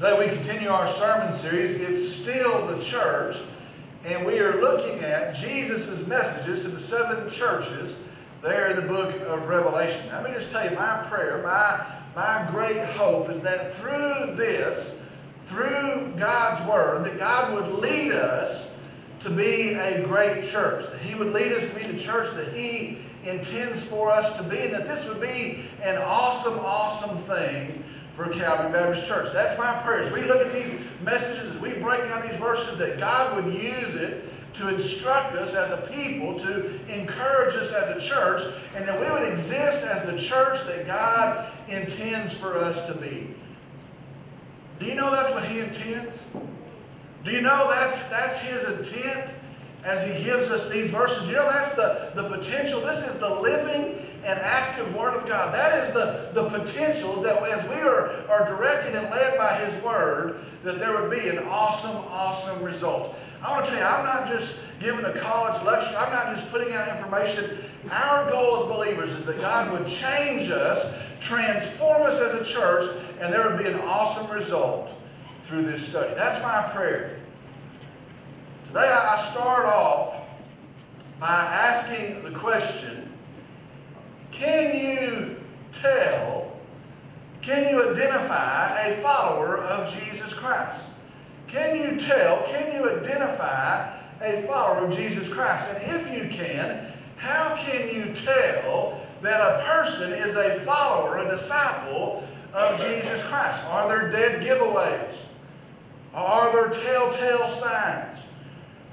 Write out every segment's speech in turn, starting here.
Today we continue our sermon series, It's Still the Church, and we are looking at Jesus' messages to the seven churches there in the book of Revelation. Let me just tell you, my prayer, my, my great hope is that through this, through God's Word, that God would lead us to be a great church, that He would lead us to be the church that He intends for us to be, and that this would be an awesome, awesome thing for Calvary Baptist Church. That's my prayer. As we look at these messages, as we break down these verses, that God would use it to instruct us as a people, to encourage us as a church, and that we would exist as the church that God intends for us to be. Do you know that's what He intends? Do you know that's, that's His intent as He gives us these verses? You know that's the, the potential. This is the living and active Word of God. That is the, the potential that as we are, are directed and led by His Word, that there would be an awesome, awesome result. I want to tell you, I'm not just giving a college lecture. I'm not just putting out information. Our goal as believers is that God would change us, transform us as a church, and there would be an awesome result through this study. That's my prayer. Today I start off by asking the question can you tell, can you identify a follower of Jesus Christ? Can you tell, can you identify a follower of Jesus Christ? And if you can, how can you tell that a person is a follower, a disciple of Jesus Christ? Are there dead giveaways? Are there telltale signs?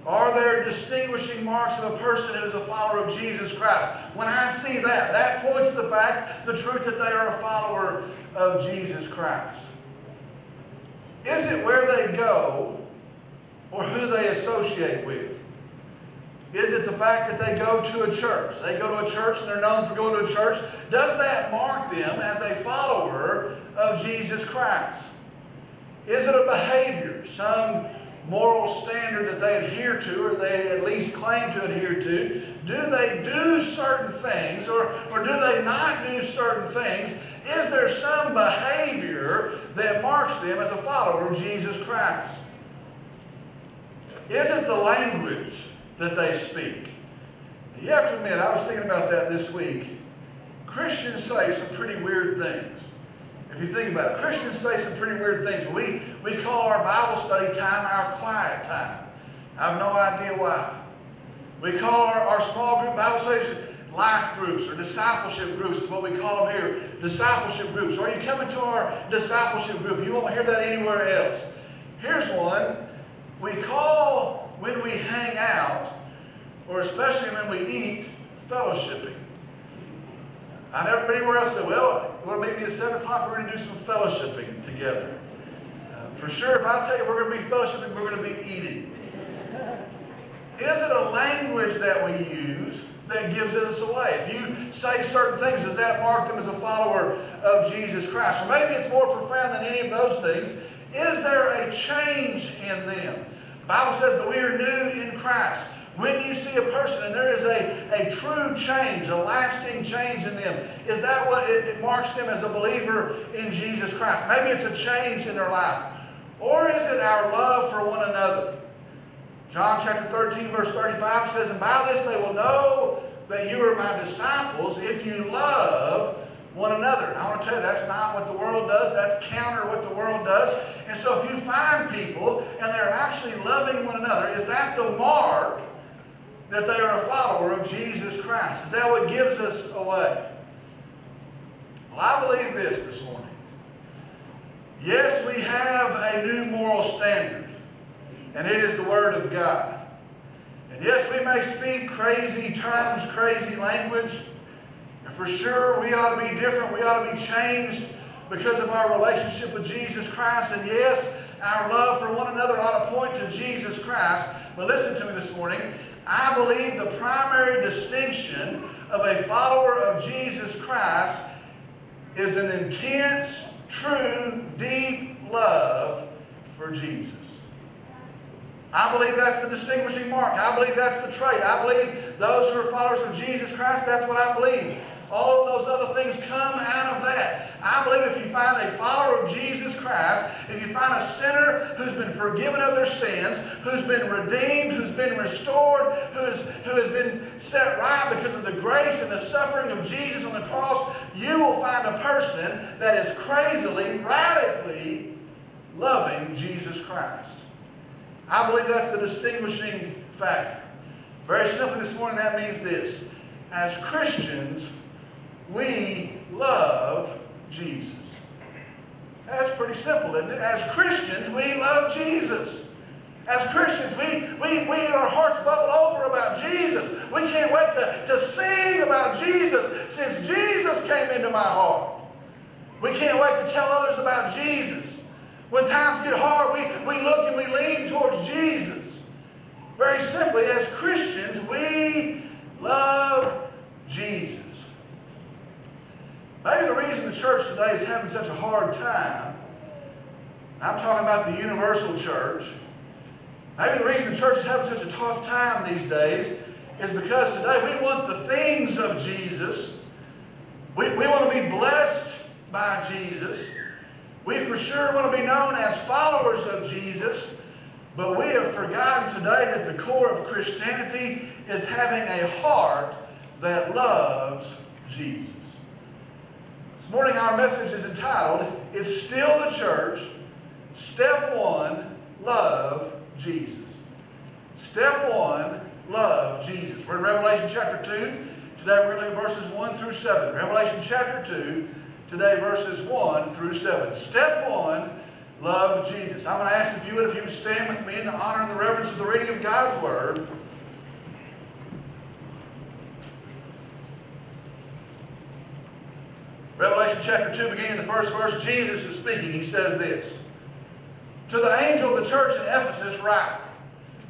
Are there distinguishing marks of a person who's a follower of Jesus Christ? When I see that, that points to the fact, the truth that they are a follower of Jesus Christ. Is it where they go or who they associate with? Is it the fact that they go to a church? They go to a church and they're known for going to a church. Does that mark them as a follower of Jesus Christ? Is it a behavior, some moral standard that they adhere to, or they at least claim to adhere to? Do they do certain things, or, or do they not do certain things? Is there some behavior that marks them as a follower of Jesus Christ? Is it the language that they speak? You have to admit, I was thinking about that this week. Christians say some pretty weird things. If you think about it, Christians say some pretty weird things. We, we call our Bible study time our quiet time. I have no idea why. We call our, our small group Bible studies life groups or discipleship groups is what we call them here. Discipleship groups. Or you come into our discipleship group, you won't hear that anywhere else. Here's one. We call when we hang out, or especially when we eat, fellowshipping. I never been anywhere else said, well, we'll meet me at 7 o'clock, we're going to do some fellowshipping together. Uh, for sure, if I tell you we're going to be fellowshipping, we're going to be eating. Is it a language that we use that gives us away? If you say certain things, does that mark them as a follower of Jesus Christ? Or maybe it's more profound than any of those things. Is there a change in them? The Bible says that we are new in Christ. When you see a person and there is a, a true change, a lasting change in them, is that what it, it marks them as a believer in Jesus Christ? Maybe it's a change in their life. Or is it our love for one another? John chapter 13, verse 35 says, And by this they will know that you are my disciples if you love one another. And I want to tell you, that's not what the world does. That's counter what the world does. And so if you find people and they're actually loving one another, is that the mark that they are a follower of Jesus Christ? Is that what gives us away? Well, I believe this this morning. Yes, we have a new moral standard, and it is the Word of God. And yes, we may speak crazy terms, crazy language. And for sure, we ought to be different. We ought to be changed because of our relationship with Jesus Christ. And yes, our love for one another ought to point to Jesus Christ. But listen to me this morning. I believe the primary distinction of a follower of Jesus Christ is an intense, true, deep love for Jesus. I believe that's the distinguishing mark. I believe that's the trait. I believe those who are followers of Jesus Christ, that's what I believe. All of those other things come out of that. I believe if you find a follower of Jesus Christ, if you find a sinner who's been forgiven of their sins, who's been redeemed, who's been restored, who's, who has been set right because of the grace and the suffering of Jesus on the cross, you will find a person that is crazily, radically loving Jesus Christ. I believe that's the distinguishing factor. Very simply this morning, that means this. As Christians, we love Jesus. That's pretty simple, isn't it? As Christians, we love Jesus. As Christians, we, we, we our hearts bubble over about Jesus. We can't wait to, to sing about Jesus since Jesus came into my heart. We can't wait to tell others about Jesus. When times get hard, we, we look and we lean towards Jesus. Very simply, as Christians, we love Jesus. Maybe the reason the church today is having such a hard time, I'm talking about the universal church, maybe the reason the church is having such a tough time these days is because today we want the things of Jesus. We, we want to be blessed by Jesus. We for sure want to be known as followers of Jesus. But we have forgotten today that the core of Christianity is having a heart that loves Jesus. This morning, our message is entitled, It's Still the Church. Step one, love Jesus. Step one, love Jesus. We're in Revelation chapter 2. Today we're going to look at verses 1 through 7. Revelation chapter 2, today verses 1 through 7. Step one, love Jesus. I'm going to ask if you would, if you would stand with me in the honor and the reverence of the reading of God's Word. Revelation chapter 2, beginning in the first verse, Jesus is speaking. He says this To the angel of the church in Ephesus, write,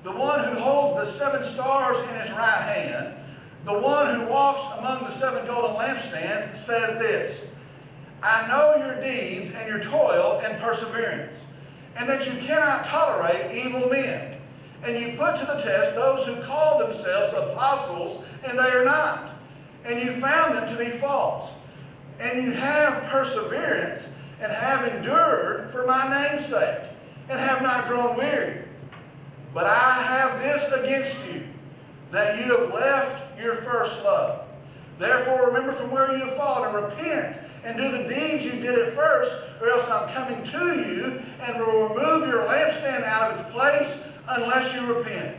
The one who holds the seven stars in his right hand, the one who walks among the seven golden lampstands, says this I know your deeds and your toil and perseverance, and that you cannot tolerate evil men. And you put to the test those who call themselves apostles, and they are not. And you found them to be false and you have perseverance and have endured for my name's sake and have not grown weary. But I have this against you, that you have left your first love. Therefore, remember from where you have fallen and repent and do the deeds you did at first, or else I'm coming to you and will remove your lampstand out of its place unless you repent.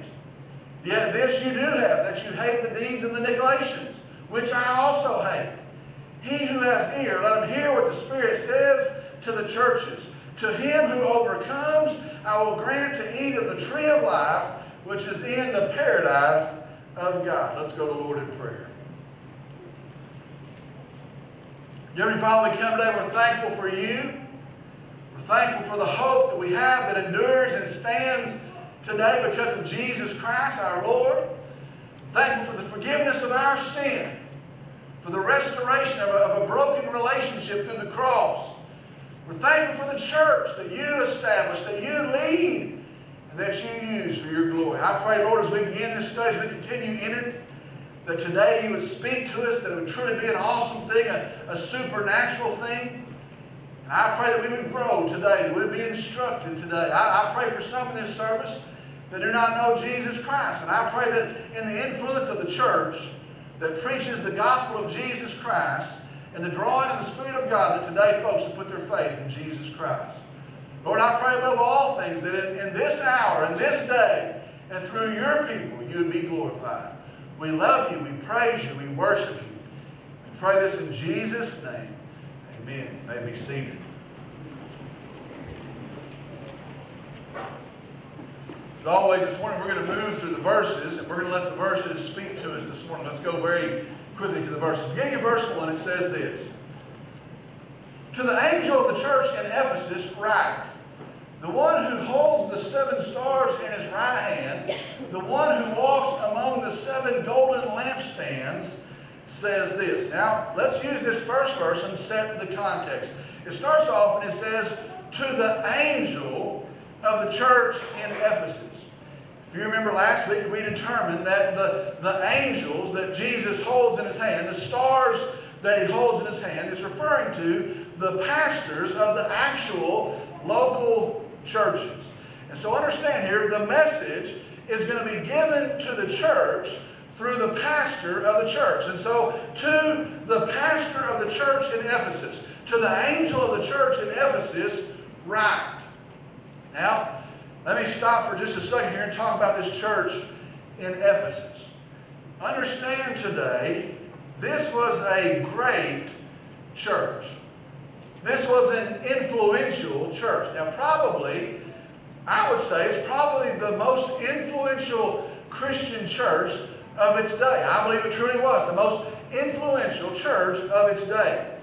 Yet this you do have, that you hate the deeds of the Nicolaitans, which I also hate. He who has ear, let him hear what the Spirit says to the churches. To him who overcomes, I will grant to eat of the tree of life, which is in the paradise of God. Let's go to the Lord in prayer. Dear Father, we come today, we're thankful for you. We're thankful for the hope that we have that endures and stands today because of Jesus Christ, our Lord. Thankful for the forgiveness of our sin for the restoration of a, of a broken relationship through the cross. We're thankful for the church that you established, that you lead, and that you use for your glory. I pray, Lord, as we begin this study, as we continue in it, that today you would speak to us, that it would truly be an awesome thing, a, a supernatural thing. And I pray that we would grow today, that we would be instructed today. I, I pray for some in this service that do not know Jesus Christ. And I pray that in the influence of the church, that preaches the gospel of Jesus Christ and the drawing of the Spirit of God that today folks have put their faith in Jesus Christ. Lord, I pray above all things that in, in this hour, in this day, and through your people, you would be glorified. We love you, we praise you, we worship you. We pray this in Jesus' name. Amen. May be seated. As always, this morning we're going to move through the verses, and we're going to let the verses speak to us this morning. Let's go very quickly to the verses. Beginning of verse 1, it says this To the angel of the church in Ephesus, write, The one who holds the seven stars in his right hand, the one who walks among the seven golden lampstands, says this. Now, let's use this first verse and set the context. It starts off and it says, To the angel of the church in Ephesus. If you remember last week, we determined that the, the angels that Jesus holds in his hand, the stars that he holds in his hand, is referring to the pastors of the actual local churches. And so understand here, the message is going to be given to the church through the pastor of the church. And so to the pastor of the church in Ephesus, to the angel of the church in Ephesus, write. Now, let me stop for just a second here and talk about this church in Ephesus. Understand today, this was a great church. This was an influential church. Now, probably, I would say it's probably the most influential Christian church of its day. I believe it truly was the most influential church of its day.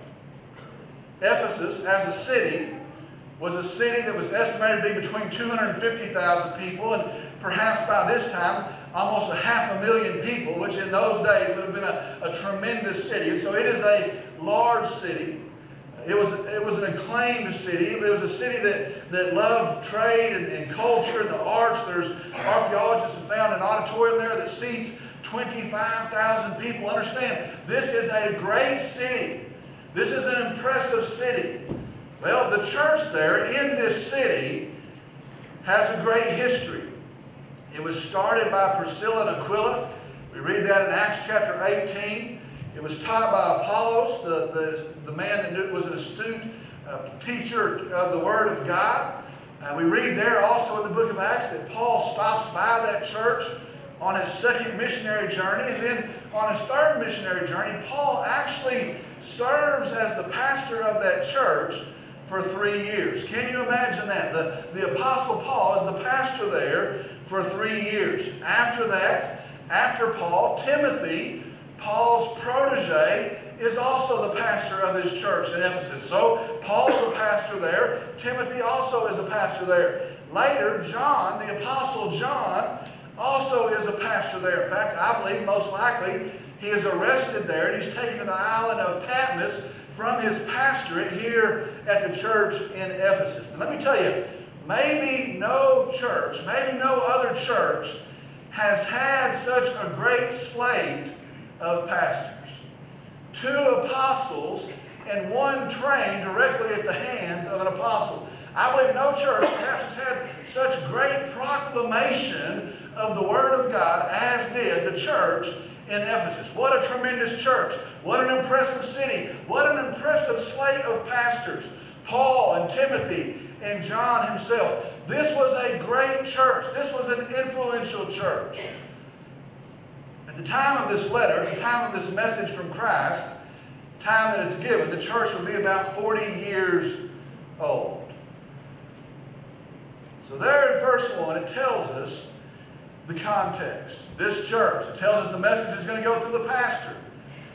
Ephesus, as a city, was a city that was estimated to be between 250,000 people, and perhaps by this time, almost a half a million people, which in those days would have been a, a tremendous city. And so it is a large city. It was, it was an acclaimed city. It was a city that, that loved trade and, and culture and the arts. There's archaeologists have found an auditorium there that seats 25,000 people. Understand, this is a great city. This is an impressive city. Well, the church there in this city has a great history. It was started by Priscilla and Aquila. We read that in Acts chapter 18. It was taught by Apollos, the, the, the man that knew, was an astute uh, teacher of the Word of God. Uh, we read there also in the book of Acts that Paul stops by that church on his second missionary journey. And then on his third missionary journey, Paul actually serves as the pastor of that church for three years. Can you imagine that? The, the Apostle Paul is the pastor there for three years. After that, after Paul, Timothy, Paul's protege, is also the pastor of his church in Ephesus. So Paul's the pastor there. Timothy also is a pastor there. Later, John, the Apostle John, also is a pastor there. In fact, I believe most likely he is arrested there and he's taken to the island of Patmos from his pastorate here at the church in Ephesus. And let me tell you, maybe no church, maybe no other church has had such a great slate of pastors. Two apostles and one trained directly at the hands of an apostle. I believe no church perhaps has had such great proclamation of the Word of God as did the church in Ephesus. What a tremendous church. What an impressive city. What an impressive slate of pastors. Paul and Timothy and John himself. This was a great church. This was an influential church. At the time of this letter, the time of this message from Christ, time that it's given, the church would be about 40 years old. So there in verse 1, it tells us the context. This church, it tells us the message is going to go through the pastor.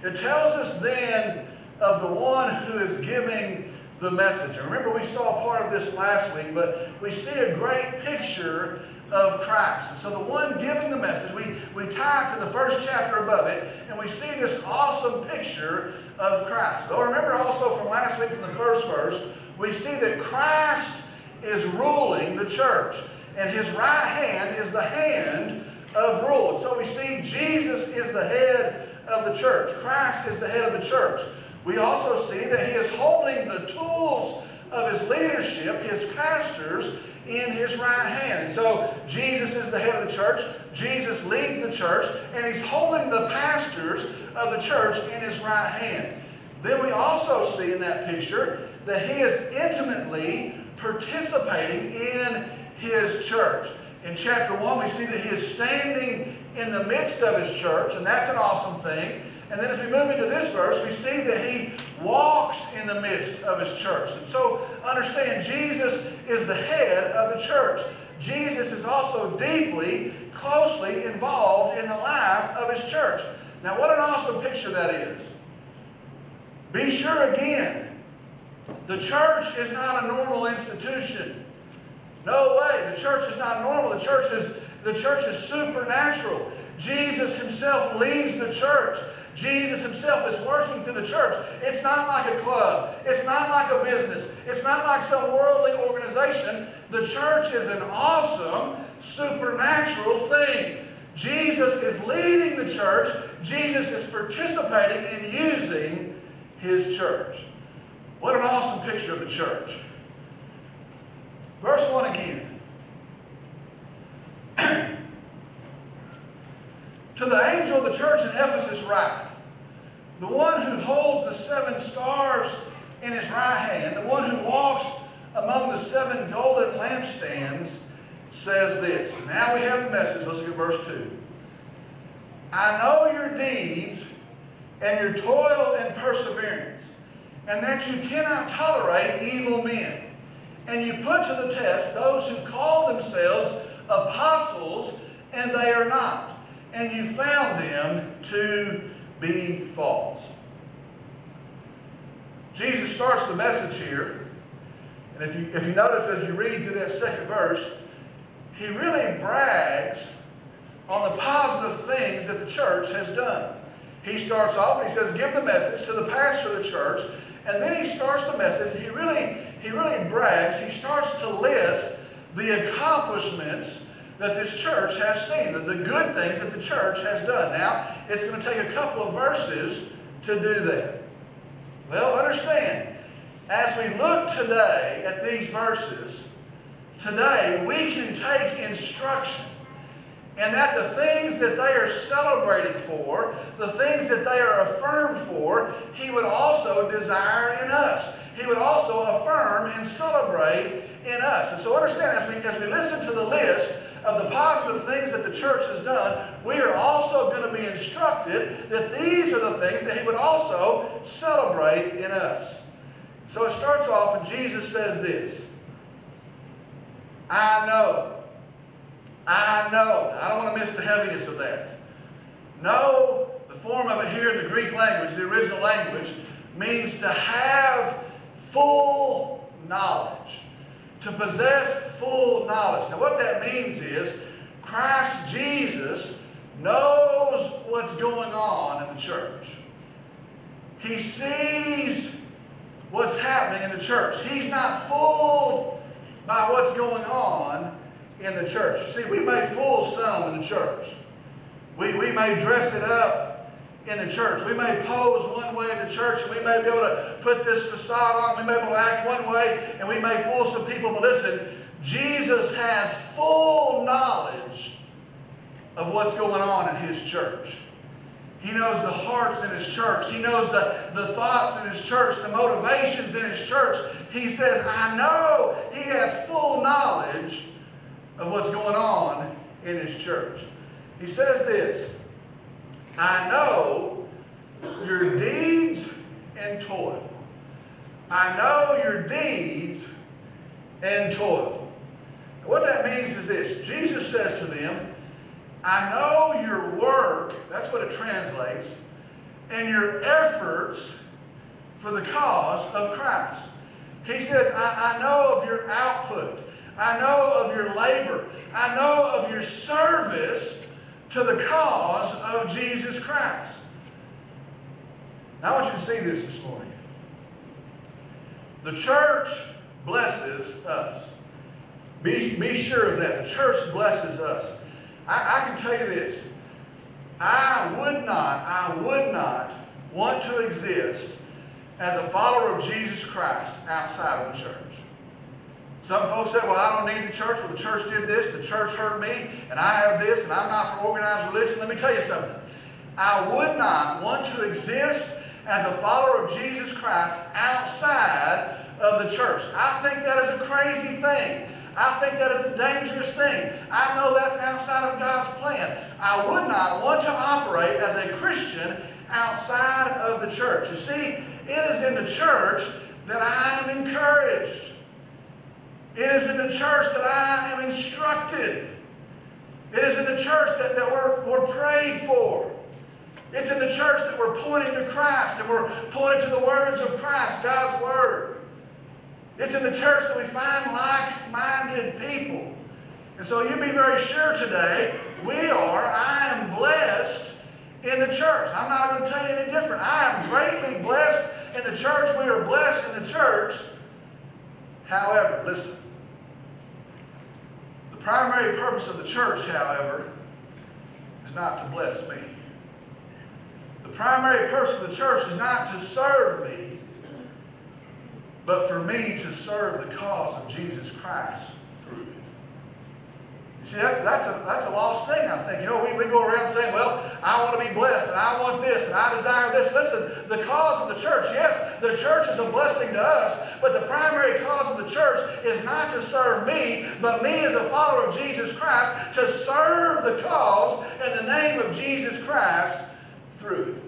It tells us then of the one who is giving the message. And remember, we saw part of this last week, but we see a great picture of Christ. And so the one giving the message, we, we tie to the first chapter above it, and we see this awesome picture of Christ. Though remember also from last week, from the first verse, we see that Christ is ruling the church and his right hand is the hand of rule. So we see Jesus is the head of the church. Christ is the head of the church. We also see that he is holding the tools of his leadership, his pastors, in his right hand. And so Jesus is the head of the church. Jesus leads the church, and he's holding the pastors of the church in his right hand. Then we also see in that picture that he is intimately participating in his church. In chapter 1, we see that he is standing in the midst of his church, and that's an awesome thing. And then as we move into this verse, we see that he walks in the midst of his church. And so understand, Jesus is the head of the church. Jesus is also deeply, closely involved in the life of his church. Now, what an awesome picture that is. Be sure again, the church is not a normal institution. No way. The church is not normal. The church is the church is supernatural. Jesus himself leads the church. Jesus himself is working through the church. It's not like a club. It's not like a business. It's not like some worldly organization. The church is an awesome supernatural thing. Jesus is leading the church. Jesus is participating in using his church. What an awesome picture of the church. Verse 1 again. to the angel of the church in Ephesus write, the one who holds the seven stars in his right hand, the one who walks among the seven golden lampstands, says this. Now we have the message. Let's look at verse 2. I know your deeds and your toil and perseverance, and that you cannot tolerate evil men. And you put to the test those who call themselves apostles, and they are not. And you found them to be false. Jesus starts the message here, and if you, if you notice as you read through that second verse, he really brags on the positive things that the church has done. He starts off and he says, give the message to the pastor of the church, and then he starts the message. He really, he really brags. He starts to list the accomplishments that this church has seen, the, the good things that the church has done. Now, it's going to take a couple of verses to do that. Well, understand, as we look today at these verses, today we can take instruction and that the things that they are celebrating for, the things that they are affirmed for, he would also desire in us. He would also affirm and celebrate in us. And so understand, as we, as we listen to the list of the positive things that the church has done, we are also going to be instructed that these are the things that he would also celebrate in us. So it starts off, and Jesus says this I know I know. I don't want to miss the heaviness of that. Know, the form of it here in the Greek language, the original language, means to have full knowledge. To possess full knowledge. Now, what that means is Christ Jesus knows what's going on in the church. He sees what's happening in the church. He's not fooled by what's going on in the church. See, we may fool some in the church. We, we may dress it up in the church. We may pose one way in the church, and we may be able to put this facade on. We may be able to act one way, and we may fool some people. But listen, Jesus has full knowledge of what's going on in his church. He knows the hearts in his church. He knows the, the thoughts in his church, the motivations in his church. He says, I know he has full knowledge of what's going on in his church. He says this I know your deeds and toil. I know your deeds and toil. what that means is this Jesus says to them, I know your work, that's what it translates, and your efforts for the cause of Christ. He says, I, I know of your output. I know of your labor. I know of your service to the cause of Jesus Christ. Now, I want you to see this this morning. The church blesses us. Be, be sure of that. The church blesses us. I, I can tell you this. I would not, I would not want to exist as a follower of Jesus Christ outside of the church. Some folks say, well, I don't need the church. Well, the church did this, the church hurt me, and I have this, and I'm not for organized religion. Let me tell you something. I would not want to exist as a follower of Jesus Christ outside of the church. I think that is a crazy thing. I think that is a dangerous thing. I know that's outside of God's plan. I would not want to operate as a Christian outside of the church. You see, it is in the church that I am encouraged. It is in the church that I am instructed. It is in the church that, that we're, we're prayed for. It's in the church that we're pointing to Christ and we're pointing to the words of Christ, God's Word. It's in the church that we find like minded people. And so you be very sure today, we are, I am blessed in the church. I'm not going to tell you any different. I am greatly blessed in the church. We are blessed in the church. However, listen, primary purpose of the church, however, is not to bless me. The primary purpose of the church is not to serve me. but for me to serve the cause of Jesus Christ through it. You see, that's, that's, a, that's a lost thing, I think. You know, we, we go around saying, well, I want to be blessed, and I want this, and I desire this. Listen, the cause of the church, yes, the church is a blessing to us, but the primary cause of the church is not to serve me, but me as a follower of Jesus Christ, to serve the cause in the name of Jesus Christ through it.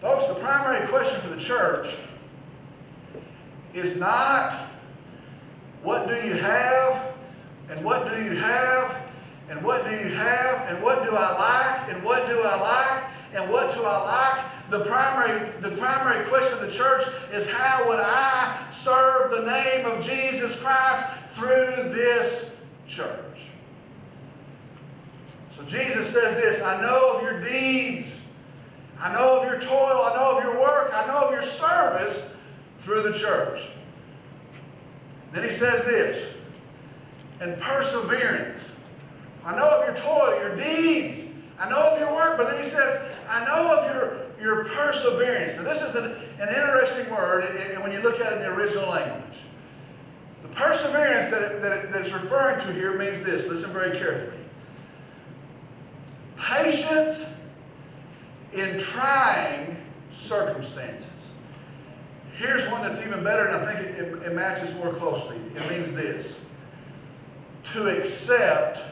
Folks, the primary question for the church is not what do you have and what do you have and what do you have and what do I like and what do I like and what do I like the primary, the primary question of the church is how would I serve the name of Jesus Christ through this church? So Jesus says this I know of your deeds, I know of your toil, I know of your work, I know of your service through the church. Then he says this, and perseverance. I know of your toil, your deeds. I know of your work, but then he says, I know of your, your perseverance. Now, this is an, an interesting word, and when you look at it in the original language. The perseverance that, it, that, it, that it's referring to here means this. Listen very carefully. Patience in trying circumstances. Here's one that's even better, and I think it, it matches more closely. It means this to accept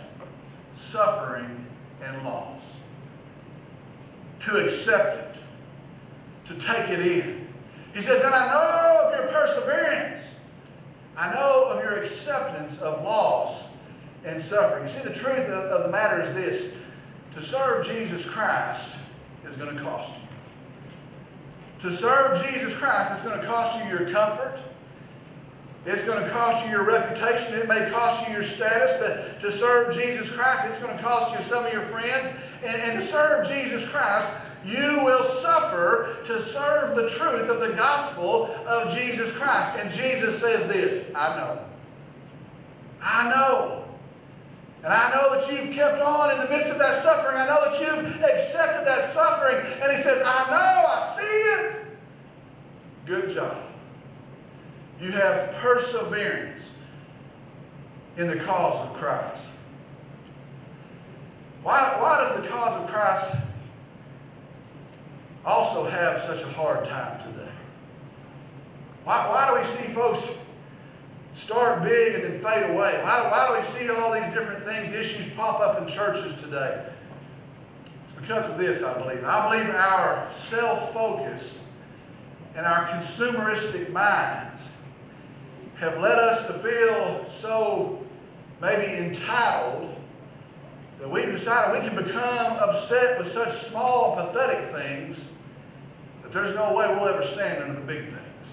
suffering and loss. To accept it. To take it in. He says, and I know of your perseverance. I know of your acceptance of loss and suffering. You see, the truth of, of the matter is this to serve Jesus Christ is going to cost you. To serve Jesus Christ is going to cost you your comfort. It's going to cost you your reputation. It may cost you your status to, to serve Jesus Christ. It's going to cost you some of your friends. And, and to serve Jesus Christ, you will suffer to serve the truth of the gospel of Jesus Christ. And Jesus says this I know. I know. And I know that you've kept on in the midst of that suffering. I know that you've accepted that suffering. And he says, I know, I see it. Good job. You have perseverance in the cause of Christ. Why, why does the cause of Christ also have such a hard time today? Why, why do we see folks start big and then fade away? Why, why do we see all these different things, issues pop up in churches today? It's because of this, I believe. I believe our self focus and our consumeristic minds have led us to feel so maybe entitled that we've decided we can become upset with such small, pathetic things that there's no way we'll ever stand under the big things.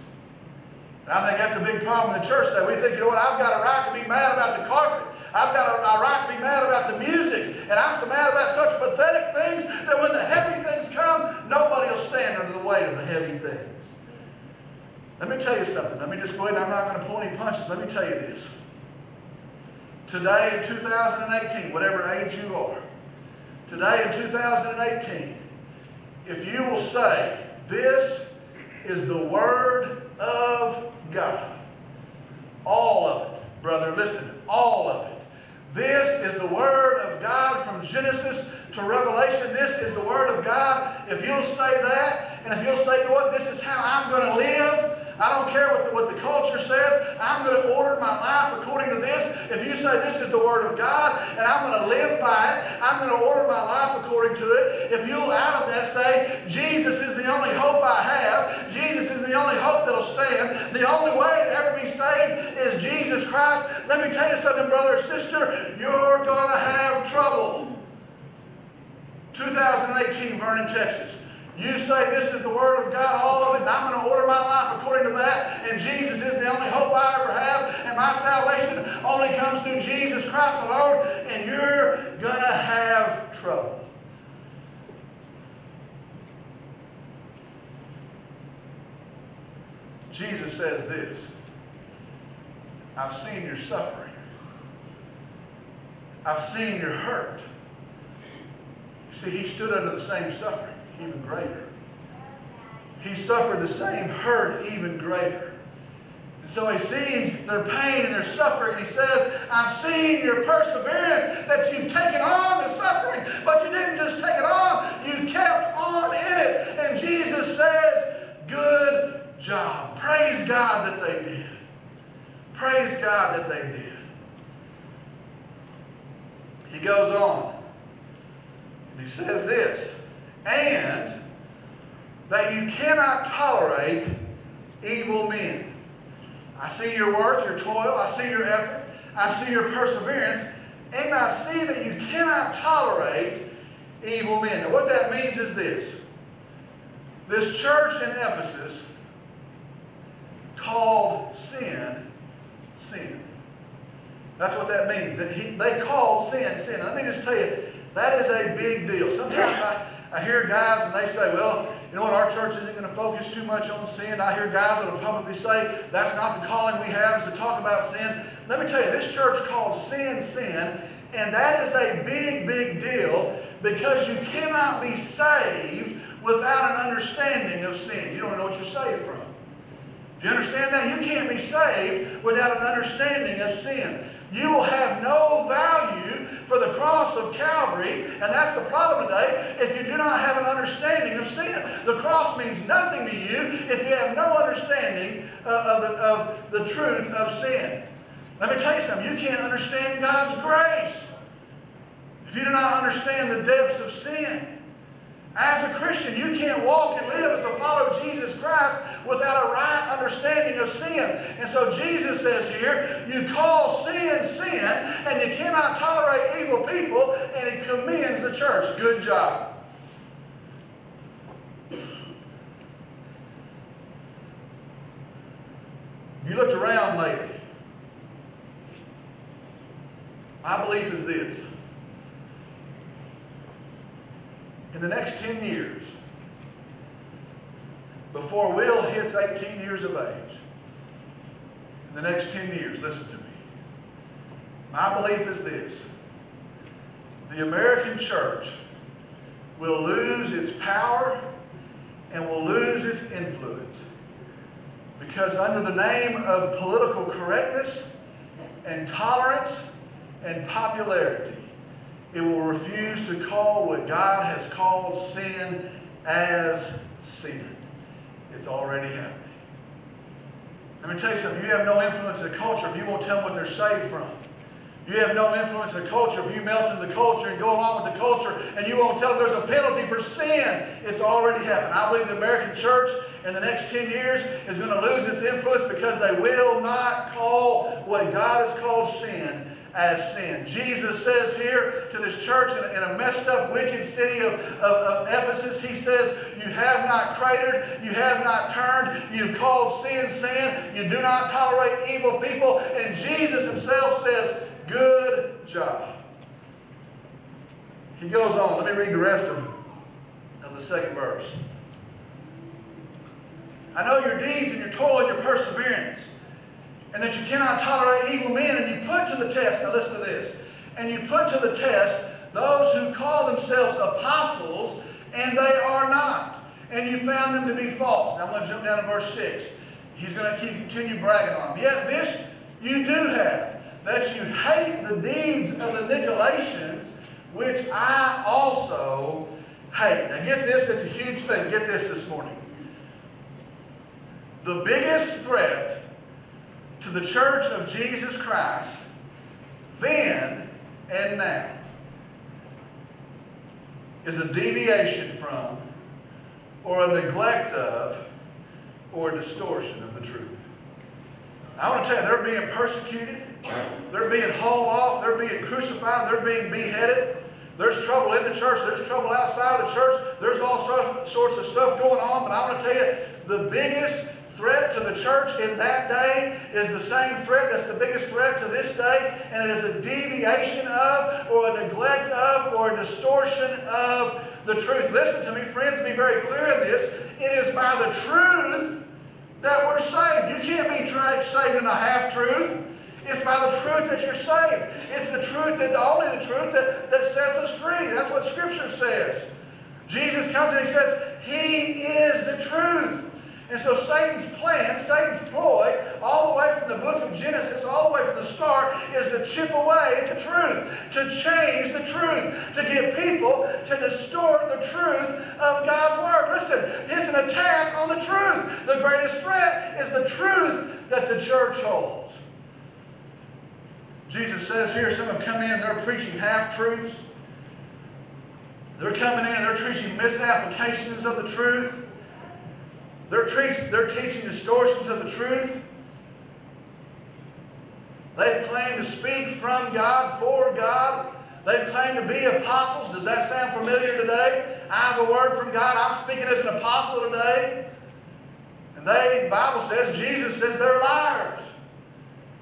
And I think that's a big problem in the church that we think, you know what, I've got a right to be mad about the carpet. I've got a, a right to be mad about the music. And I'm so mad about such pathetic things that when the heavy things come, nobody will stand under the weight of the heavy things. Let me tell you something. Let me just go ahead. I'm not going to pull any punches. Let me tell you this. Today in 2018, whatever age you are, today in 2018, if you will say, This is the Word of God, all of it, brother, listen, all of it. This is the Word of God from Genesis to Revelation. This is the Word of God. If you'll say that, and if you'll say, what, this is how I'm going to live, I don't care what the, what the culture says. I'm going to order my life according to this. If you say this is the Word of God and I'm going to live by it, I'm going to order my life according to it. If you'll out of that say, Jesus is the only hope I have, Jesus is the only hope that'll stand, the only way to ever be saved is Jesus Christ, let me tell you something, brother sister, you're going to have trouble. 2018, Vernon, Texas. You say this is the Word of God, all of it, and I'm going to order my life according to that, and Jesus is the only hope I ever have, and my salvation only comes through Jesus Christ the Lord, and you're going to have trouble. Jesus says this I've seen your suffering. I've seen your hurt. See, he stood under the same suffering even greater. He suffered the same hurt even greater. And so he sees their pain and their suffering, and he says, I've seen your perseverance, that you've taken on the suffering, but you didn't just take it on, you kept on in it. And Jesus says, Good job. Praise God that they did. Praise God that they did. He goes on. And he says this, and that you cannot tolerate evil men. I see your work, your toil, I see your effort, I see your perseverance, and I see that you cannot tolerate evil men. Now, what that means is this this church in Ephesus called sin, sin. That's what that means. That he, they called sin, sin. Let me just tell you, that is a big deal. Sometimes I, I hear guys and they say, well, you know what, our church isn't going to focus too much on sin. I hear guys that will publicly say, that's not the calling we have is to talk about sin. Let me tell you, this church called sin, sin, and that is a big, big deal because you cannot be saved without an understanding of sin. You don't know what you're saved from. Do you understand that? You can't be saved without an understanding of sin. You will have no value for the cross of Calvary, and that's the problem today, if you do not have an understanding of sin. The cross means nothing to you if you have no understanding uh, of, the, of the truth of sin. Let me tell you something, you can't understand God's grace if you do not understand the depths of sin. As a Christian, you can't walk and live as a follower of Jesus Christ without a right understanding of sin. And so Jesus says here, you call sin sin, and you cannot tolerate evil people, and he commends the church. Good job. You looked around lately. My belief is this in the next 10 years, before Will hits 18 years of age, in the next 10 years, listen to me. My belief is this the American church will lose its power and will lose its influence because, under the name of political correctness and tolerance and popularity, it will refuse to call what God has called sin as sin. It's already happening. Let me tell you something. You have no influence in the culture if you won't tell them what they're saved from. You have no influence in the culture if you melt into the culture and go along with the culture and you won't tell them there's a penalty for sin. It's already happened. I believe the American church in the next 10 years is going to lose its influence because they will not call what God has called sin as sin. Jesus says here to this church in a, in a messed up, wicked city of, of, of, Ephesus, he says, You have not cratered, you have not turned, you've called sin sin, you do not tolerate evil people. And Jesus himself says, Good job. He goes on. Let me read the rest of, of the second verse. I know your deeds and your toil and your perseverance and that you cannot tolerate evil men, and you put to the test, now listen to this, and you put to the test those who call themselves apostles, and they are not, and you found them to be false. Now I'm going to jump down to verse 6. He's going to keep continue bragging on them. Yet this you do have, that you hate the deeds of the Nicolaitans, which I also hate. Now get this, it's a huge thing. Get this this morning. The biggest threat to the church of Jesus Christ then and now is a deviation from, or a neglect of, or a distortion of the truth. I want to tell you, they're being persecuted, they're being hauled off, they're being crucified, they're being beheaded. There's trouble in the church, there's trouble outside of the church, there's all sorts of stuff going on, but I want to tell you, the biggest threat to the church in that day is the same threat that's the biggest threat to this day, and it is a deviation of, or a neglect of, or a distortion of the truth. Listen to me, friends, be very clear in this. It is by the truth that we're saved. You can't be saved in a half truth. It's by the truth that you're saved. It's the truth that only the truth that, that sets us free. That's what Scripture says. Jesus comes and he says, He is the truth. And so Satan's plan, Satan's ploy all the way from the book of Genesis, all the way from the start, is to chip away at the truth, to change the truth, to get people to distort the truth of God's Word. Listen, it's an attack on the truth. The greatest threat is the truth that the church holds. Jesus says here, some have come in, they're preaching half truths. They're coming in they're teaching misapplications of the truth. They're, teaching, they're teaching distortions of the truth. They've claimed to speak from God, for God. They've claimed to be apostles. Does that sound familiar today? I have a word from God. I'm speaking as an apostle today. And they, the Bible says, Jesus says they're liars.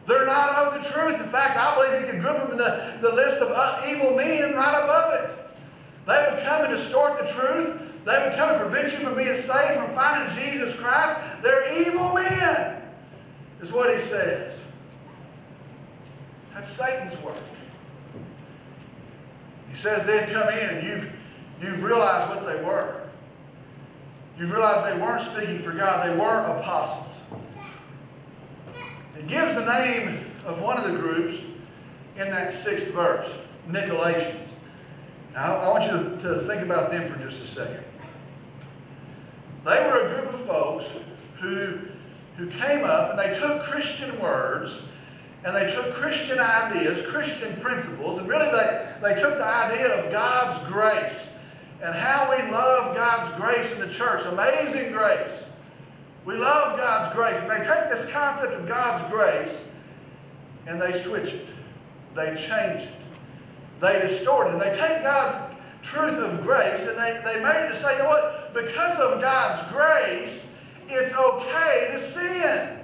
They're not of the truth. In fact, I believe he could group them in the, the list of uh, evil men right above it. They would come and distort the truth. They would come and prevent you from being saved, from finding Jesus Christ. They're evil men, is what he says. That's Satan's work. He says they'd come in and you've, you've realized what they were. You've realized they weren't speaking for God, they were apostles. It gives the name of one of the groups in that sixth verse, Nicolaitans. Now, I want you to, to think about them for just a second. They were a group of folks who, who came up and they took Christian words and they took Christian ideas, Christian principles, and really they, they took the idea of God's grace and how we love God's grace in the church. Amazing grace. We love God's grace. And they take this concept of God's grace and they switch it. They change it. They distort it. And they take God's truth of grace and they, they made it to say, you know what? Because of God's grace, it's okay to sin.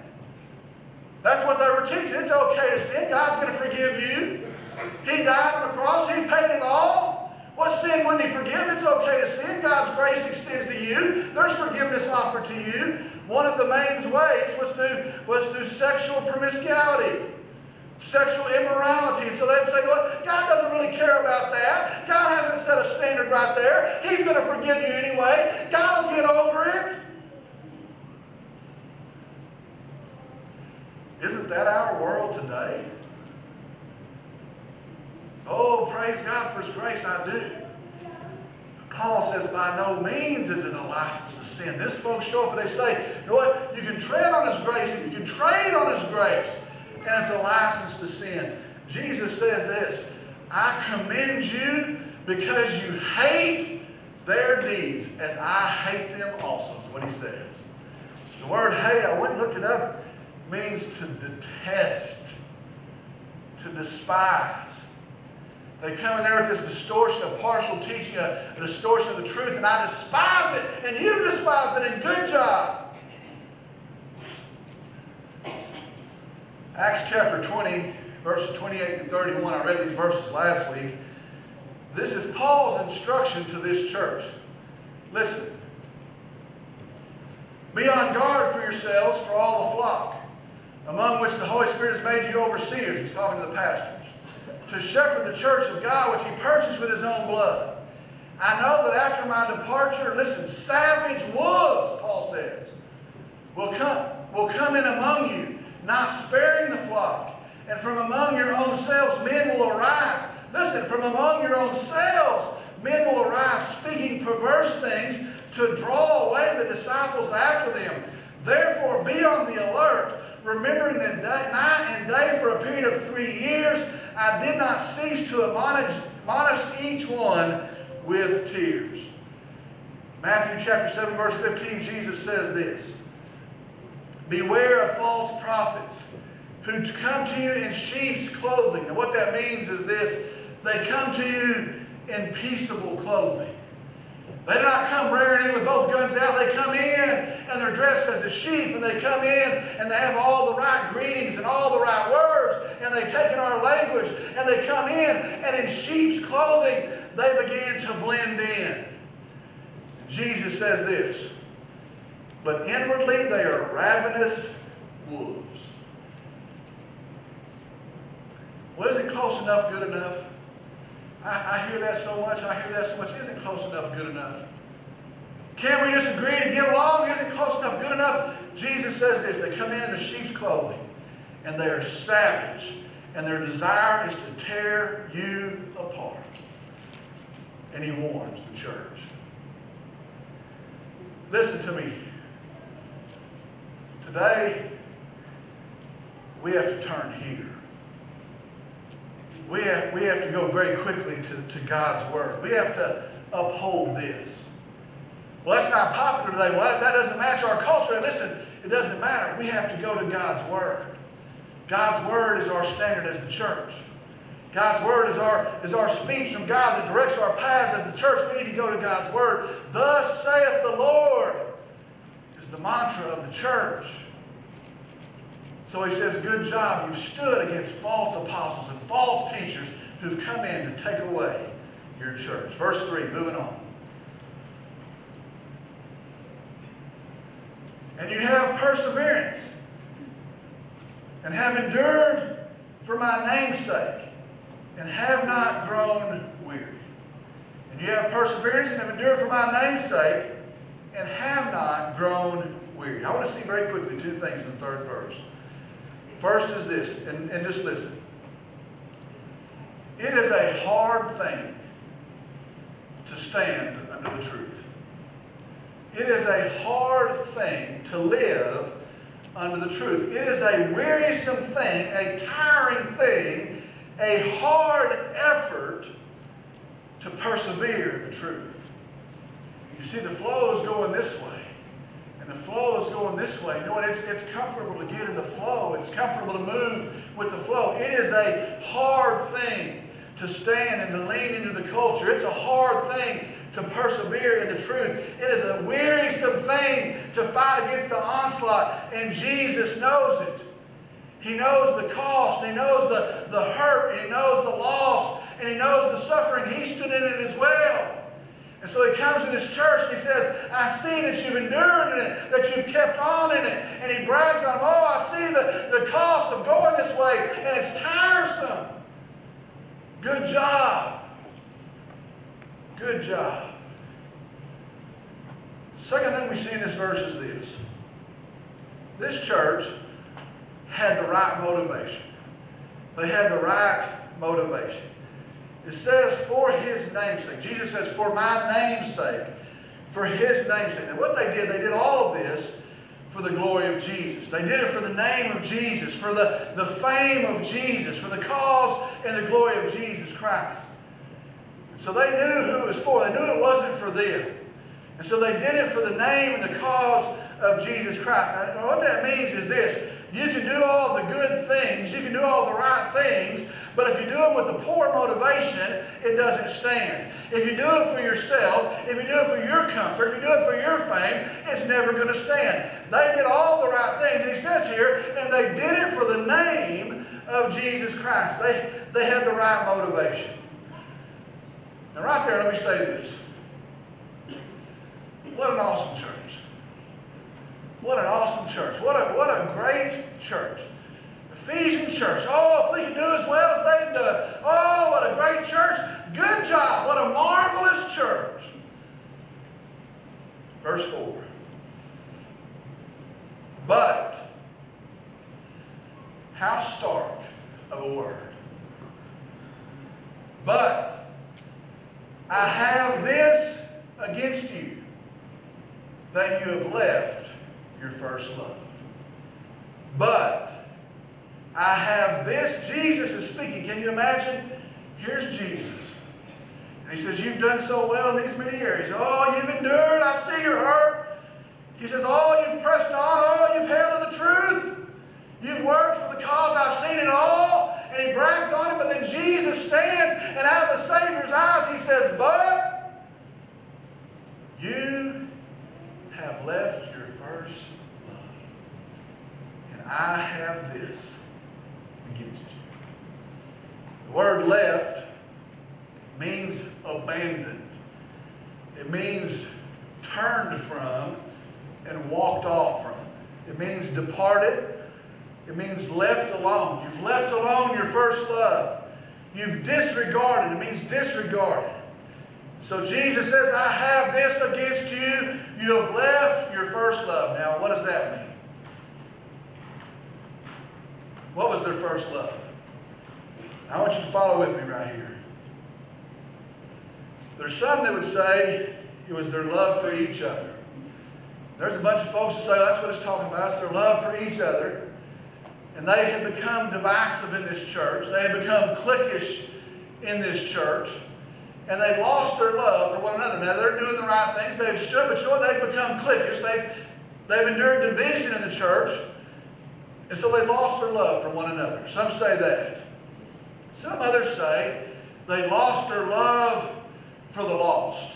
That's what they were teaching. It's okay to sin. God's going to forgive you. He died on the cross. He paid it all. What sin wouldn't He forgive? It's okay to sin. God's grace extends to you. There's forgiveness offered to you. One of the main ways was through, was through sexual promiscuity sexual immorality. And so they say, well, God doesn't really care about that. God hasn't set a standard right there. He's going to forgive you anyway. God will get over it. Isn't that our world today? Oh, praise God for His grace, I do. Paul says, by no means is it a license to sin. This folks show up and they say, you know what? You can tread on His grace and you can trade on His grace and it's a license to sin. Jesus says this I commend you because you hate their deeds as I hate them also, is what he says. The word hate, I went and looked it up, means to detest, to despise. They come in there with this distortion, a partial teaching, a, a distortion of the truth, and I despise it, and you despise it, and good job. Acts chapter 20, verses 28 to 31. I read these verses last week. This is Paul's instruction to this church. Listen. Be on guard for yourselves for all the flock, among which the Holy Spirit has made you overseers. He's talking to the pastors. To shepherd the church of God, which he purchased with his own blood. I know that after my departure, listen, savage wolves, Paul says, will come, will come in among you not sparing the flock. And from among your own selves men will arise. Listen, from among your own selves men will arise speaking perverse things to draw away the disciples after them. Therefore, be on the alert, remembering that day, night and day for a period of three years I did not cease to admonish, admonish each one with tears. Matthew chapter 7, verse 15, Jesus says this. Beware of false prophets who come to you in sheep's clothing. And what that means is this they come to you in peaceable clothing. They do not come rearing in with both guns out. They come in and they're dressed as a sheep, and they come in and they have all the right greetings and all the right words, and they've taken our language, and they come in and in sheep's clothing they begin to blend in. Jesus says this but inwardly they are ravenous wolves. Well, isn't close enough good enough? I, I hear that so much, I hear that so much. Isn't close enough good enough? Can't we just agree to get along? Isn't close enough good enough? Jesus says this they come in in the sheep's clothing, and they are savage, and their desire is to tear you apart. And he warns the church. Listen to me. Today, we have to turn here. We have, we have to go very quickly to, to God's Word. We have to uphold this. Well, that's not popular today. Well, that doesn't match our culture. And listen, it doesn't matter. We have to go to God's Word. God's Word is our standard as the church. God's Word is our, is our speech from God that directs our paths as the church. We need to go to God's Word. Thus saith the Lord the mantra of the church. So he says, Good job. You've stood against false apostles and false teachers who've come in to take away your church. Verse 3, moving on. And you have perseverance and have endured for my name's sake and have not grown weary. And you have perseverance and have endured for my name's sake and have not grown weary. I want to see very quickly two things in the third verse. First is this, and, and just listen. It is a hard thing to stand under the truth. It is a hard thing to live under the truth. It is a wearisome thing, a tiring thing, a hard effort to persevere the truth. You see, the flow is going this way. And the flow is going this way. You know what? It's, it's comfortable to get in the flow. It's comfortable to move with the flow. It is a hard thing to stand and to lean into the culture. It's a hard thing to persevere in the truth. It is a wearisome thing to fight against the onslaught, and Jesus knows it. He knows the cost, He knows the, the hurt, and He knows the loss, and He knows the suffering. He stood in it as well. And so he comes to this church and he says, I see that you've endured in it, that you've kept on in it. And he brags on oh, I see the, the cost of going this way, and it's tiresome. Good job. Good job. Second thing we see in this verse is this. This church had the right motivation. They had the right motivation. It says, for his name's sake. Jesus says, for my name's sake. For his name's sake. And what they did, they did all of this for the glory of Jesus. They did it for the name of Jesus, for the, the fame of Jesus, for the cause and the glory of Jesus Christ. So they knew who it was for. They knew it wasn't for them. And so they did it for the name and the cause of Jesus Christ. Now, what that means is this. You can do all the good things. You can do all the right things. It with the poor motivation, it doesn't stand. If you do it for yourself, if you do it for your comfort, if you do it for your fame, it's never going to stand. They did all the right things. And he says here, and they did it for the name of Jesus Christ. They, they had the right motivation. Now, right there, let me say this. What an awesome church. What an awesome church. What a, what a great church. Ephesian church. Oh, if we can do as well as they've done. Oh, what a great church. Good job. What a marvelous church. Verse 4. But, how stark of a word. But, I have this against you, that you have left your first love. But, I have this. Jesus is speaking. Can you imagine? Here's Jesus. And he says, You've done so well in these many areas. Oh, you've endured. I see your hurt. He says, Oh, you've pressed on. Oh, you've held to the truth. You've worked for the cause. I've seen it all. And he brags on it. But then Jesus stands, and out of the Savior's eyes, he says, But you have left your first love. And I have this word left means abandoned. It means turned from and walked off from. It means departed. It means left alone. You've left alone your first love. You've disregarded. It means disregarded. So Jesus says, I have this against you. You have left your first love. Now, what does that mean? What was their first love? I want you to follow with me right here. There's some that would say it was their love for each other. There's a bunch of folks that say that's what it's talking about. It's their love for each other. And they have become divisive in this church. They have become cliquish in this church. And they've lost their love for one another. Now, they're doing the right things. They've stood, but you know what? They've become cliquish. They've, they've endured division in the church. And so they've lost their love for one another. Some say that. Some others say they lost their love for the lost.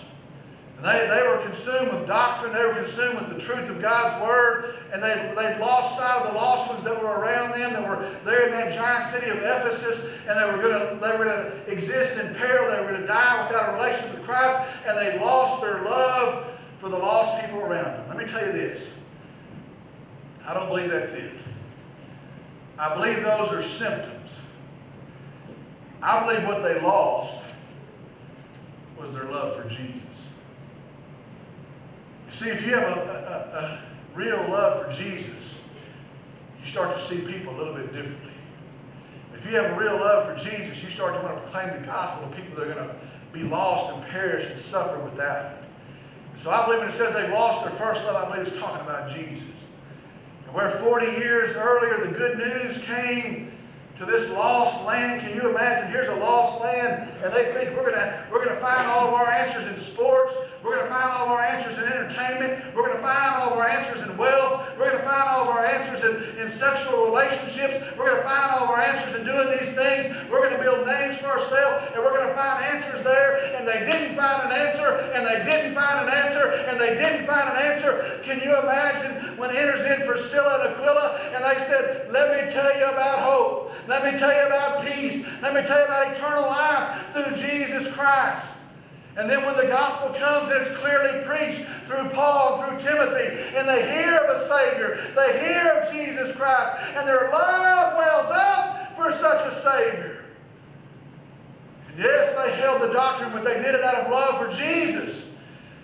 And They, they were consumed with doctrine, they were consumed with the truth of God's Word, and they, they lost sight of the lost ones that were around them, that were there in that giant city of Ephesus, and they were to they were going to exist in peril, they were going to die without a relationship with Christ, and they lost their love for the lost people around them. Let me tell you this. I don't believe that's it. I believe those are symptoms. I believe what they lost was their love for Jesus. You see, if you have a, a, a, real love for Jesus, you start to see people a little bit differently. If you have a real love for Jesus, you start to want to proclaim the gospel to people that are going to be lost and perish and suffer without it. So I believe when it says they lost their first love, I believe it's talking about Jesus. And where 40 years earlier the good news came to this lost land. Can you imagine? Here's a lost land, and they think we're gonna we're gonna find all of our answers in sports. We're gonna find all of our answers in entertainment. We're gonna find all of our answers in wealth. We're gonna find all of our answers in, in sexual relationships. We're gonna find all of our answers in doing these things. We're gonna build names for ourselves, and we're gonna find answers there. And they didn't find an answer, and they didn't find an answer, and they didn't find an answer. Can you imagine when enters in Priscilla and Aquila, and they said, "Let me tell you about hope." Let me tell you about peace. Let me tell you about eternal life through Jesus Christ. And then when the gospel comes and it's clearly preached through Paul through Timothy, and they hear of a Savior, they hear of Jesus Christ, and their love wells up for such a Savior. Yes, they held the doctrine, but they did it out of love for Jesus.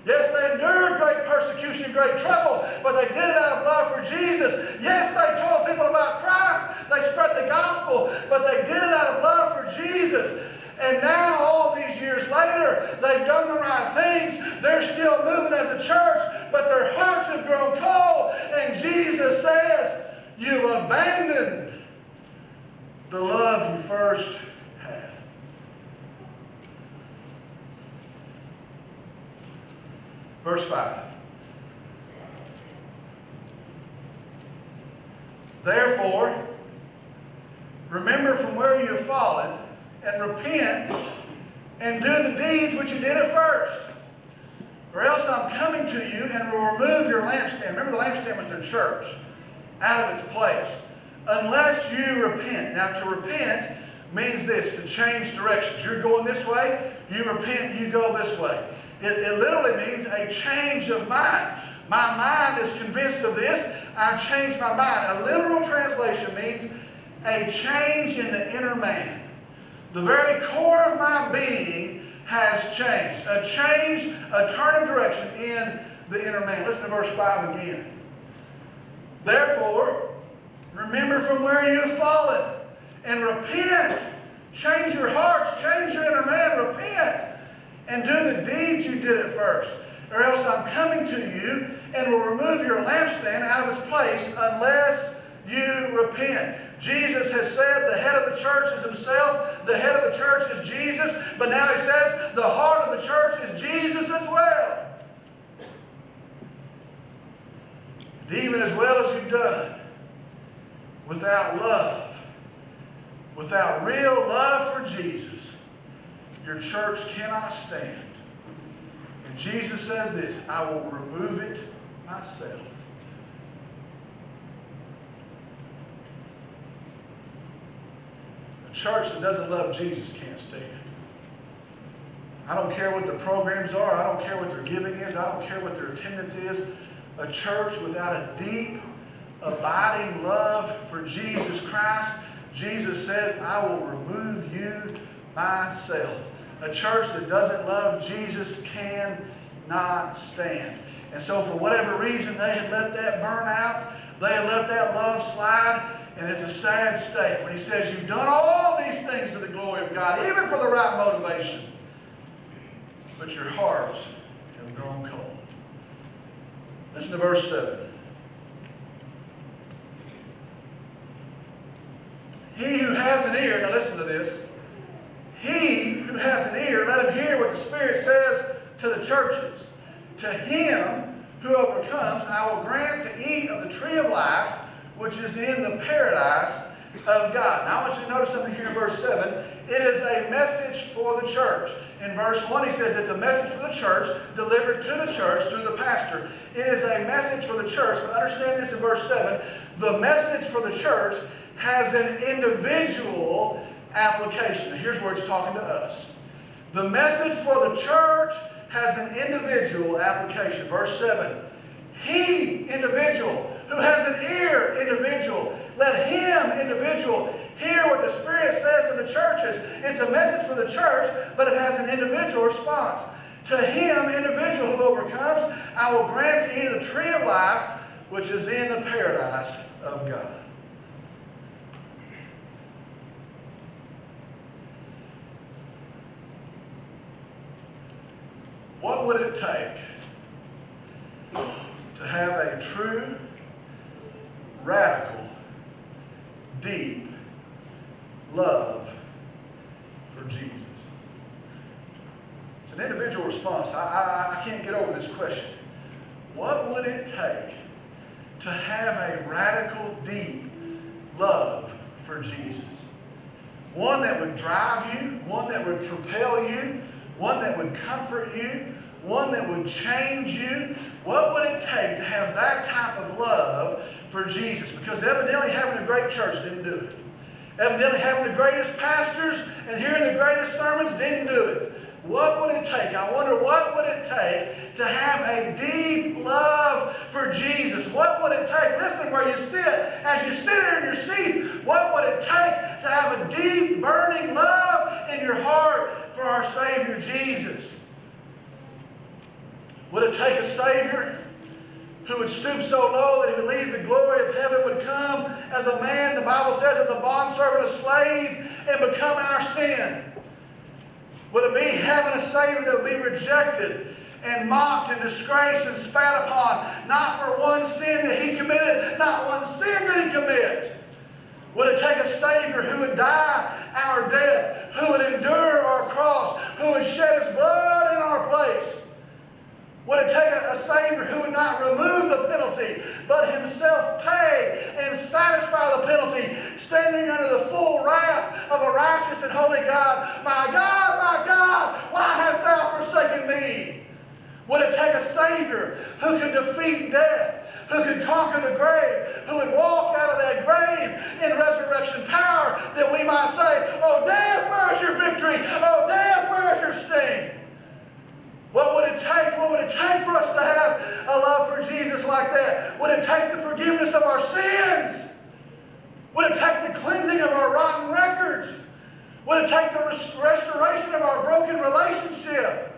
Yes, they endured great persecution, great trouble, but they did it out of love for Jesus. Yes, they told people about Christ. They spread the gospel, but they did it out of love for Jesus. And now, all these years later, they've done the right things. They're still moving as a church, but their hearts have grown cold. And Jesus says, You've abandoned the love you first Verse 5. Therefore, remember from where you have fallen and repent and do the deeds which you did at first. Or else I'm coming to you and will remove your lampstand. Remember, the lampstand was the church out of its place. Unless you repent. Now, to repent means this to change directions. You're going this way, you repent, you go this way. It, it literally means a change of mind. My mind is convinced of this, I change my mind. A literal translation means a change in the inner man. The very core of my being has changed. A change, a turn of direction in the inner man. Listen to verse 5 again. Therefore, remember from where you have fallen and repent. Change your hearts, change your inner man, repent, and do the deeds you did at first. Or else I'm coming to you and will remove your lampstand out of its place unless you repent. Jesus has said the head of the church is himself, the head of the church is Jesus, but now he says the heart of the church is Jesus as well. And even as well as you've done, without love, without real love for Jesus, your church cannot stand. And Jesus says this I will remove it myself. A church that doesn't love Jesus can't stand. I don't care what their programs are. I don't care what their giving is. I don't care what their attendance is. A church without a deep, abiding love for Jesus Christ, Jesus says, I will remove you myself. A church that doesn't love Jesus cannot stand. And so, for whatever reason, they had let that burn out. They had let that love slide. and it's a sad state when he says, You've done all these things to the glory of God, even for the right motivation, but your hearts have grown cold. Listen to verse 7. He who has an ear, now listen to this. He who has an ear, let him hear what the Spirit says to the churches. To him who overcomes, I will grant to eat of the tree of life, which is in the paradise of God. Now I want you to notice something here in verse 7. It is a message for the church. In verse 1, he says it's a message for the church, delivered to the church through the pastor. It is a message for the church, but understand this in verse 7. The message for the church has an individual application. Here's where it's talking to us. The message for the church has an individual application. Verse 7. He, individual, who has an ear, individual, let him, individual, hear what the Spirit says to the churches. It's a message for the church, but it has an individual response. To him, individual who overcomes, I will grant to of the tree of life, which is in the paradise of God. What would it take to have a true, radical, deep love for Jesus? It's an individual response. I, I, I can't get over this question. What would it take to have a radical, deep love for Jesus? One that would drive you, one that would propel you, one that would comfort you, one that would change you. What would it take to have that type of love for Jesus? Because evidently having a great church didn't do it. Evidently having the greatest pastors and hearing the greatest sermons didn't do it. What would it take? I wonder what would it take to have a deep love for Jesus? What would it take? Listen where you sit. As you sit there in your seat, what would it take to have a deep, burning love in your heart for our Savior Jesus? Would it take a Savior who would stoop so low that he would leave the glory of heaven, would come as a man, the Bible says, as a bondservant, a slave, and become our sin? Would it be having a Savior that would be rejected and mocked and disgraced and spat upon, not for one sin that he committed, not one sin did he commit? Would it take a Savior who would die our death, who would endure our cross, who would shed his blood in our place? Would it take a, a, Savior who would not remove the penalty, but himself pay and satisfy the penalty, standing under the full wrath of a righteous and holy God? My God, my God, why hast thou forsaken me? Would it take a Savior who could defeat death, who could conquer the grave, who would walk out of that grave in resurrection power, that we might say, Oh, death, where is your victory? Oh, death, where is your sting? What would it take? What would it take for us to have a love for Jesus like that? Would it take the forgiveness of our sins? Would it take the cleansing of our rotten records? Would it take the restoration of our broken relationship?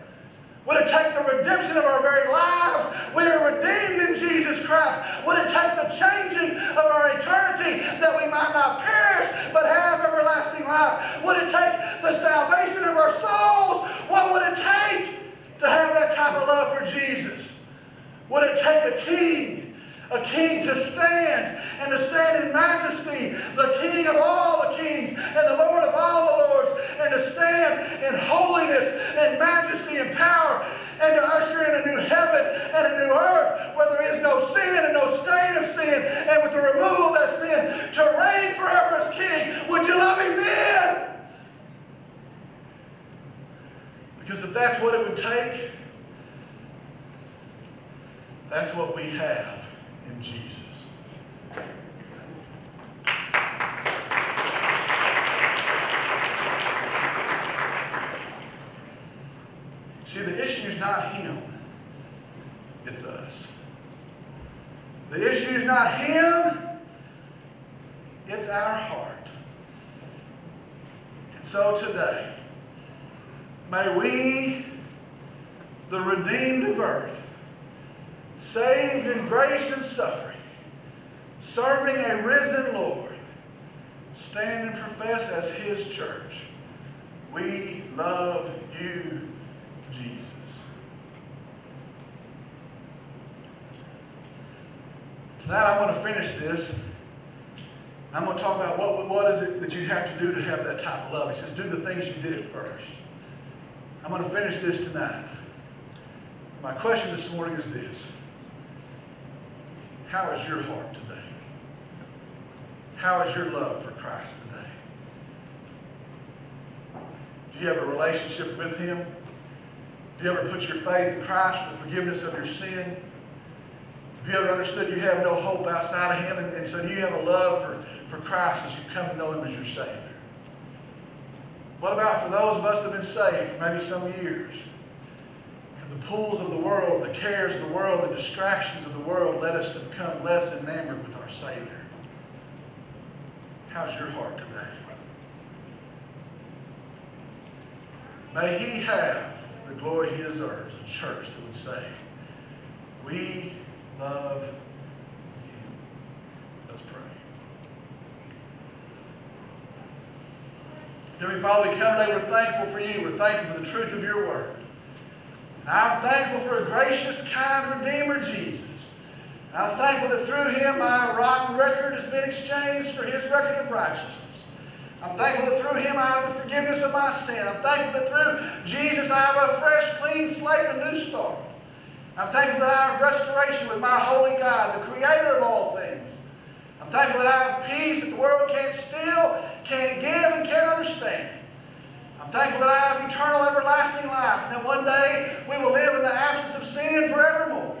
Would it take the redemption of our very lives? We are redeemed in Jesus Christ. Would it take the changing of our eternity that we might not perish but have everlasting life? Would it take the salvation of our souls? What would it take? To have that type of love for Jesus? Would it take a king, a king to stand and to stand in majesty, the king of all the kings and the Lord of all the lords, and to stand in holiness and majesty and power and to usher in a new heaven and a new earth where there is no sin and no stain of sin, and with the removal of that sin, to reign forever as king? Would you love him then? Because if that's what it would take, that's what we have in Jesus. See, the issue is not him, it's us. The issue is not him, it's our heart. And so today, May we, the redeemed of earth, saved in grace and suffering, serving a risen Lord, stand and profess as His church. We love you, Jesus. Tonight I want to finish this. I'm going to talk about what, what is it that you have to do to have that type of love. He says, do the things you did at first. I'm going to finish this tonight. My question this morning is this. How is your heart today? How is your love for Christ today? Do you have a relationship with Him? Do you ever put your faith in Christ for the forgiveness of your sin? Have you ever understood you have no hope outside of Him, and, and so you have a love for, for Christ as you've come to know Him as your Savior? What about for those of us that have been saved for maybe some years? And the pools of the world, the cares of the world, the distractions of the world led us to become less enamored with our Savior. How's your heart today? May He have the glory He deserves, a church that would say, We love You. Let's pray. Heavenly Father, we come today, we're thankful for you. We're thankful for the truth of your word. And I'm thankful for a gracious, kind Redeemer, Jesus. And I'm thankful that through him my rotten record has been exchanged for his record of righteousness. I'm thankful that through him I have the forgiveness of my sin. I'm thankful that through Jesus I have a fresh, clean slate, a new start. I'm thankful that I have restoration with my holy God, the creator of all things. I'm thankful that I have peace that the world can't steal, can't give, and can't understand. I'm thankful that I have eternal, everlasting life, and that one day we will live in the absence of sin forevermore.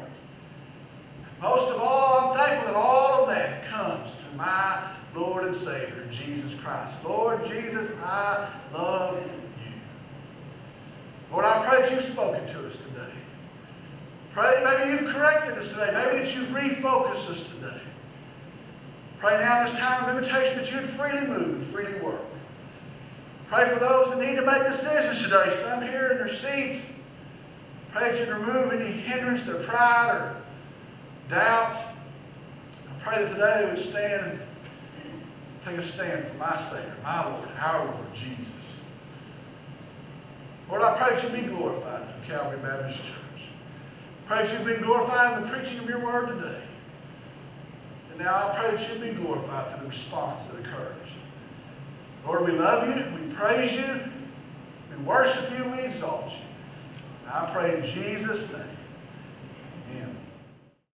Most of all, I'm thankful that all of that comes through my Lord and Savior, Jesus Christ. Lord Jesus, I love you. Lord, I pray that you've spoken to us today. Pray maybe you've corrected us today. Maybe that you've refocused us today. Pray now in this time of invitation that you'd freely move and freely work. Pray for those that need to make decisions today. Some here in their seats. Pray that you'd remove any hindrance, their pride or doubt. I pray that today they would stand and take a stand for my Savior, my Lord, our Lord, Jesus. Lord, I pray that you be glorified through Calvary Baptist Church. Pray that you be glorified in the preaching of your word today. And now I pray that you be glorified through the response that occurs. Lord, we love you, we praise you, we worship you, we exalt you. And I pray in Jesus' name.